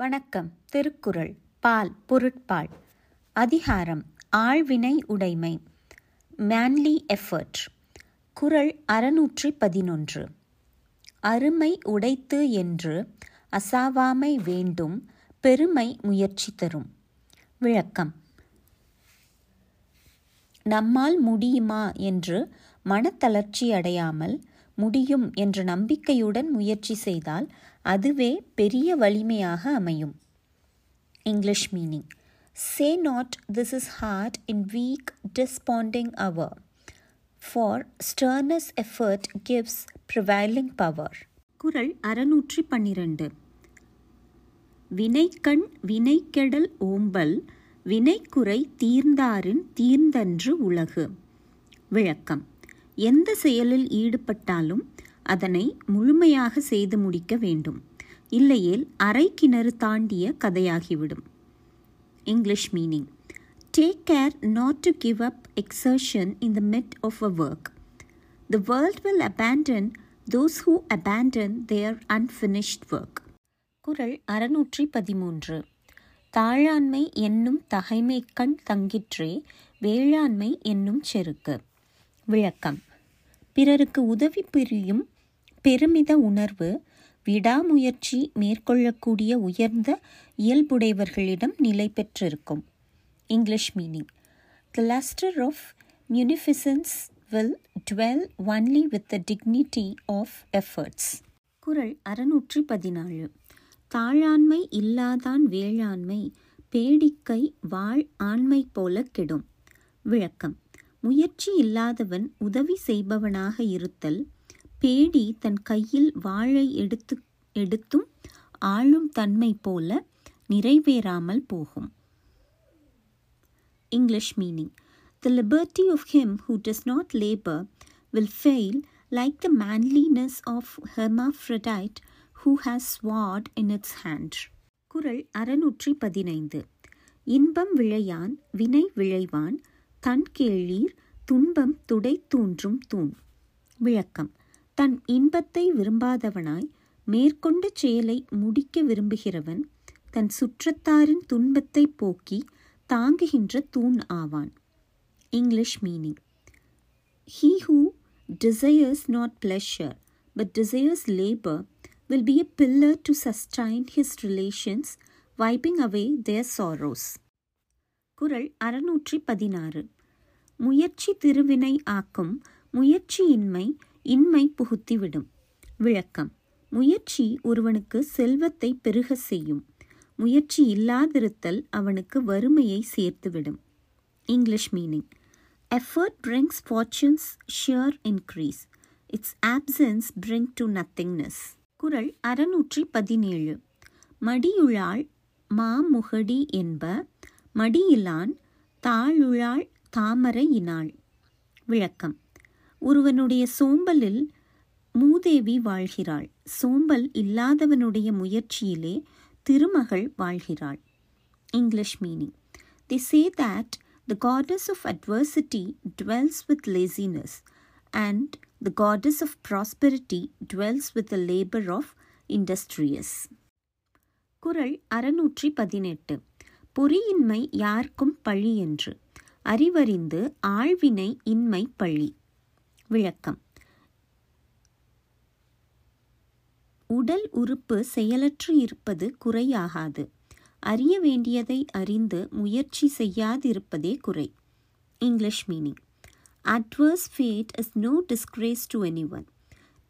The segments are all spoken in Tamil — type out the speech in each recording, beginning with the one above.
வணக்கம். திருக்குறள். பால் பொருட்பால். அதிகாரம் ஆழ்வினை உடைமை. மேன்லி எஃபர்ட் குறள் அறுநூற்றி பதினொன்று அருமை உடைத்து என்று அசாவாமை வேண்டும் பெருமை முயற்சி தரும். விளக்கம். நம்மால் முடியுமா என்று மனத்தளர்ச்சி அடையாமல் முடியும் என்ற நம்பிக்கையுடன் முயற்சி செய்தால் அதுவே பெரிய வலிமையாக அமையும். English meaning say not this is hard in weak desponding hour for strenuous effort gives prevailing power குரல் அறுநூற்றி பன்னிரண்டு. வினைக்கண் வினைக்கெடல் ஓம்பல் வினைக்குறை தீர்ந்தாரின் தீர்ந்தன்று உலகு. விளக்கம். எந்த செயலில் ஈடுபட்டாலும் அதனை முழுமையாக செய்து முடிக்க வேண்டும். இல்லையேல் அரை கிணறு தாண்டிய கதையாகிவிடும். English meaning take care not to give up exertion in the midst of a work the world will abandon those who abandon their unfinished work குரல் அறுநூற்றி பதிமூன்று. தாழாண்மை என்னும் தகைமைக்கண் தங்கிற்றே வேளாண்மை என்னும் செருக்கு. விளக்கம். பிறருக்கு உதவி புரியும் பெருமித உணர்வு விடாமுயற்சி மேற்கொள்ளக்கூடிய உயர்ந்த இயல்புடையவர்களிடம் நிலை பெற்றிருக்கும். English meaning the lustre of munificence will dwell only with the dignity of efforts குரல் அறுநூற்றி பதினாலு தாழாண்மை இல்லாதான் வேளாண்மை பேடிக்கை வாழ் ஆண்மை போல கெடும். விளக்கம். முயற்சி இல்லாதவன் உதவி செய்பவனாக இருத்தல் பேடி தன் கையில் வாழை எடுத்து எடுத்தும் ஆளும் தன்மை போல நிறைவேறாமல் போகும். English meaning the liberty of him who does not labour will fail like the manliness of hermaphrodite who has sword in its hand குரல் அறுநூற்றி பதினைந்து. இன்பம் விளையான் வினை விளைவான் தன் கேளீர் துன்பம் துடை தூன்றும் தூண். விளக்கம். தன் இன்பத்தை விரும்பாதவனாய் மேற்கொண்ட செயலை முடிக்க விரும்புகிறவன் தன் சுற்றத்தாரின் துன்பத்தை போக்கி தாங்குகின்ற தூண் ஆவான். English meaning he who desires not pleasure but desires labour will be a pillar to sustain his relations, wiping away their sorrows. குரல் அறுநூற்றி பதினாறு. முயற்சி திருவினை ஆக்கும் முயற்சியின்மை இன்மை புகுத்திவிடும். விளக்கம். முயற்சி ஒருவனுக்கு செல்வத்தை பெருக செய்யும். முயற்சி இல்லாதிருத்தல் அவனுக்கு வறுமையை சேர்த்துவிடும். English meaning. Effort brings fortunes sheer increase its absence bring to nothingness குரல் அறுநூற்றி பதினேழு. மடியுழாள் மாமுகடி என்ப மடியிலான் தாழுளாள் தாமரையினாள். விளக்கம். ஒருவனுடைய சோம்பலில் மூதேவி வாழ்கிறாள். சோம்பல் இல்லாதவனுடைய முயற்சியிலே திருமகள் வாழ்கிறாள். English meaning they say that the goddess of adversity dwells with laziness and the goddess of prosperity dwells with the labour of industrious குரல் அறுநூற்றி பதினெட்டு பொறியின்மை யாருக்கும் பழி என்று. அறிவறிந்து ஆழ்வினை இன்மை பழி. விளக்கம் உடல் உறுப்பு செயலற்று இருப்பது குறையாகாது அறிய வேண்டியதை அறிந்து முயற்சி செய்யாதிருப்பதே குறை English meaning adverse fate is no disgrace to any one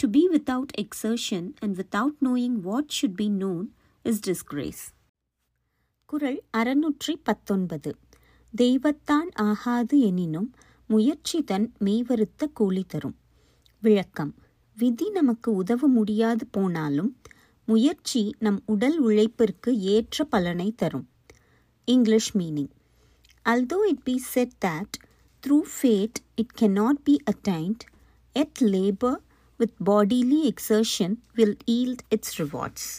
to be without exertion and without knowing what should be known is disgrace குரல் அறநூற்றி பத்தொன்பது தெய்வத்தான் ஆகாது எனினும் முயற்சி தன் மெய்வருத்த கூலி தரும். விளக்கம். விதி நமக்கு உதவ முடியாது போனாலும் முயற்சி நம் உடல் உழைப்பிற்கு ஏற்ற பலனை தரும். English meaning although it be said that through fate it can not be attained yet labour with bodily exertion will yield its rewards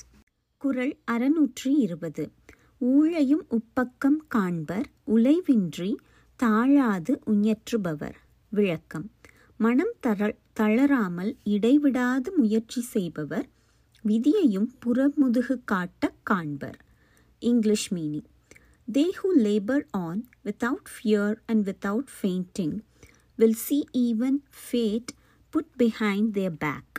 குரல் அறுநூற்றி இருபது. ஊழையும் உப்பக்கம் காண்பர் உழைவின்றி தாழாது உஞற்றுபவர் விளக்கம் மனம் தர தளராமல் இடைவிடாது முயற்சி செய்பவர் விதியையும் புறமுதுகு காட்ட காண்பர் English meaning they who labour on without fear and without fainting will see even fate put behind their back